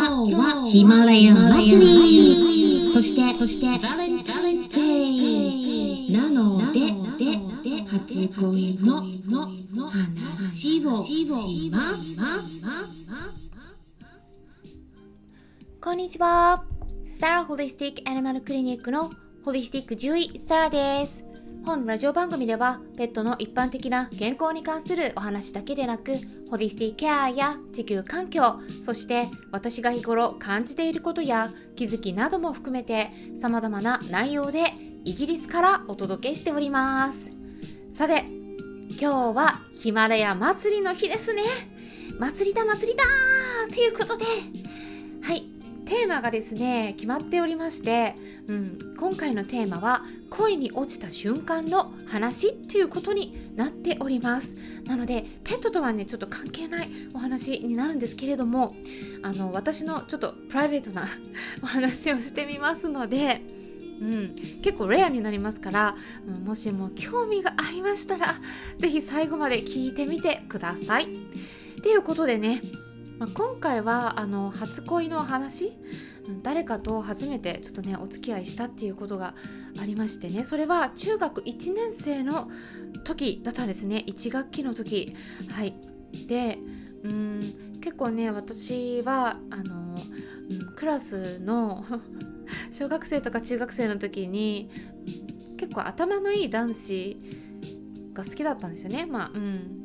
はヒマラヤ祭り。そしてそしてバレンタインスデーなのでで初恋の話をします。こんにちは。サラホリスティックアニマルクリニックのホリスティック獣医サラです本ラジオ番組ではペットの一般的な健康に関するお話だけでなくホリスティケアや地球環境そして私が日頃感じていることや気づきなども含めて様々な内容でイギリスからお届けしております。さて今日はヒマラヤ祭りの日ですね。祭りだ祭りだということでテーマがですね決まっておりまして、うん、今回のテーマは恋に落ちた瞬間の話っていうことになっておりますなのでペットとはねちょっと関係ないお話になるんですけれどもあの私のちょっとプライベートな お話をしてみますのでうん、結構レアになりますから、うん、もしも興味がありましたら是非最後まで聞いてみてください。ということでねまあ、今回はあの初恋の話？誰かと初めてちょっとねお付き合いしたっていうことがありましてね。それは中学1年生の時だったんですね。1学期の時。はい。でうん結構ね私はあの、クラスの 小学生とか中学生の時に結構頭のいい男子が好きだったんですよね。まあうん。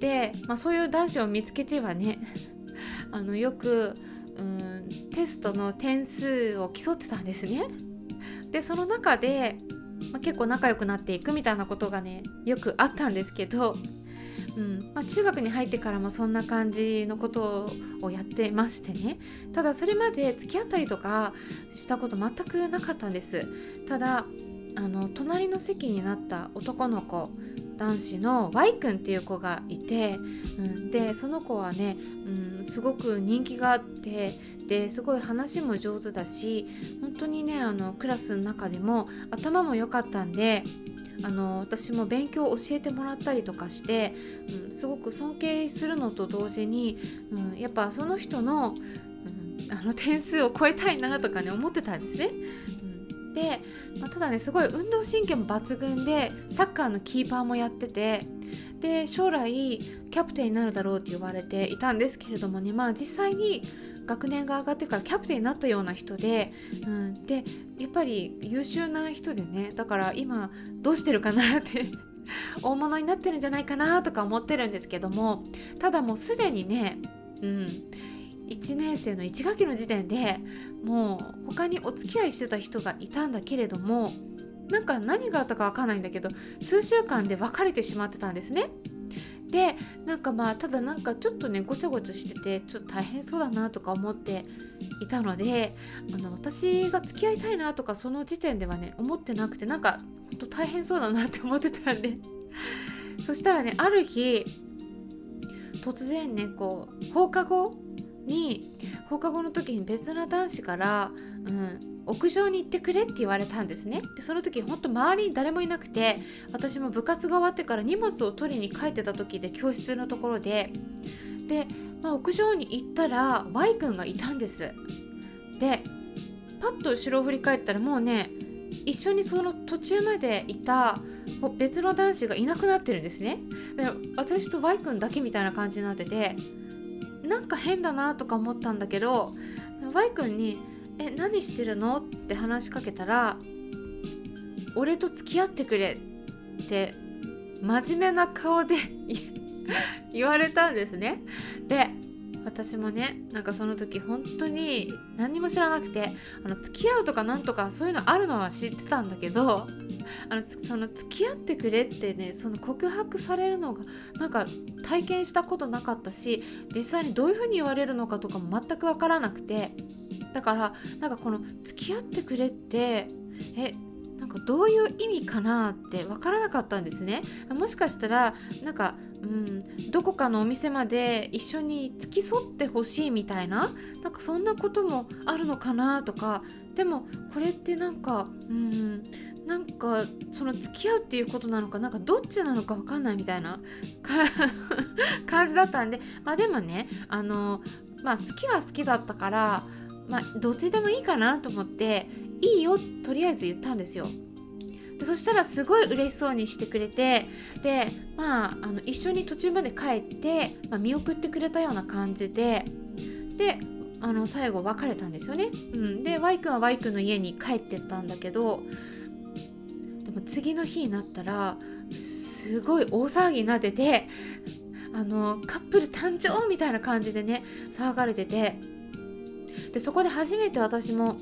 で、まあ、そういう男子を見つけてはねあのよくうんテストの点数を競ってたんですね。でその中で、まあ、結構仲良くなっていくみたいなことがねよくあったんですけど、うんまあ、中学に入ってからもそんな感じのことをやってましてねただそれまで付き合ったりとかしたこと全くなかったんです。ただあの隣の席になった男の子男子の Y 君っていう子がいて、うん、でその子はね、うん、すごく人気があってですごい話も上手だし本当にねあのクラスの中でも頭も良かったんであの私も勉強を教えてもらったりとかして、うん、すごく尊敬するのと同時に、うん、やっぱその人の,、うん、あの点数を超えたいなとかね思ってたんですね。で、まあ、ただねすごい運動神経も抜群でサッカーのキーパーもやっててで将来キャプテンになるだろうって言われていたんですけれどもねまあ実際に学年が上がってからキャプテンになったような人で、うん、でやっぱり優秀な人でねだから今どうしてるかなって大物になってるんじゃないかなとか思ってるんですけどもただもうすでにね、うん、1年生の1学期の時点でもう他にお付き合いしてた人がいたんだけれどもなんか何があったか分かんないんだけど数週間で別れてしまってたんですね。でなんかまあただなんかちょっとねごちゃごちゃしててちょっと大変そうだなとか思っていたのであの私が付き合いたいなとかその時点ではね思ってなくてなんかほんと大変そうだなって思ってたんでそしたらねある日突然ねこう放課後に放課後の時に別な男子から、うん、屋上に行ってくれって言われたんですね。でその時ほんと周りに誰もいなくて私も部活が終わってから荷物を取りに帰ってた時で教室のところで。で、まあ、屋上に行ったら Y 君がいたんです。でパッと後ろを振り返ったらもうね一緒にその途中までいた別の男子がいなくなってるんですね。で私と Y 君だけみたいな感じになっててなんか変だなとか思ったんだけど Y 君に「え何してるの?」って話しかけたら「俺と付き合ってくれ」って真面目な顔で 言われたんですね。で私もねなんかその時本当に何も知らなくてあの付き合うとかなんとかそういうのあるのは知ってたんだけどあのその付き合ってくれってねその告白されるのがなんか体験したことなかったし実際にどういう風に言われるのかとかも全く分からなくてだからなんかこの付き合ってくれってえなんかどういう意味かなって分からなかったんですね。もしかしたらなんかうん、どこかのお店まで一緒に付き添ってほしいみたいな？なんかそんなこともあるのかなとか。でもこれってなんかうん。なんかその付き合うっていうことなのか？なんかどっちなのか分かんないみたいな。感じだったんで。まあでもねあのまあ好きは好きだったからまあどっちでもいいかなと思っていいよとりあえず言ったんですよ。でそしたらすごい嬉しそうにしてくれてでまああの一緒に途中まで帰って、まあ、見送ってくれたような感じでであの最後別れたんですよね、うん、で Y 君は Y 君の家に帰ってったんだけどでも次の日になったらすごい大騒ぎになっててあのカップル誕生みたいな感じでね騒がれててでそこで初めて私も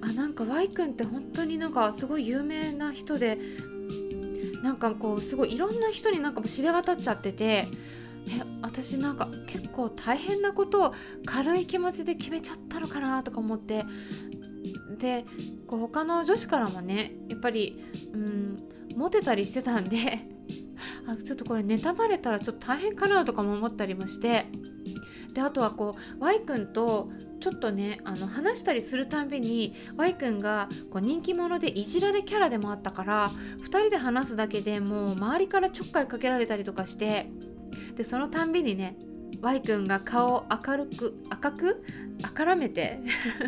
あなんか Y 君って本当になんかすごい有名な人でなんかこうすごいいろんな人になんかも知れ渡っちゃっててえ私なんか結構大変なことを軽い気持ちで決めちゃったのかなとか思ってでこう他の女子からもねやっぱりうんモテたりしてたんであちょっとこれネタバレたらちょっと大変かなとかも思ったりもしてであとはこう Y 君とちょっとねあの話したりするたんびに Y 君がこう人気者でいじられキャラでもあったから2人で話すだけでもう周りからちょっかいかけられたりとかしてでそのたんびにね Y 君が顔を明るく赤く赤らめて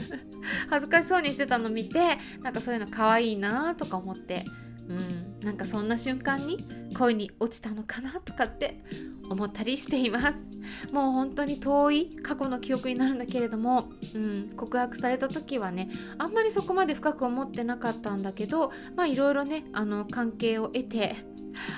恥ずかしそうにしてたの見てなんかそういうの可愛いなとか思ってうんなんかそんな瞬間に恋に落ちたのかなとかって思ったりしています。もう本当に遠い過去の記憶になるんだけれども、うん、告白された時はねあんまりそこまで深く思ってなかったんだけどまあいろいろねあの関係を得て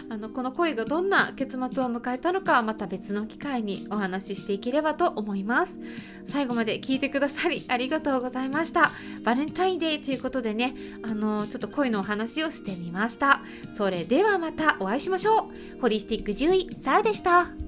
あのこの恋がどんな結末を迎えたのかはまた別の機会にお話ししていければと思います。最後まで聞いてくださりありがとうございました。バレンタインデーということでねあのちょっと恋のお話をしてみました。それではまたお会いしましょう。ホリスティック獣医サラでした。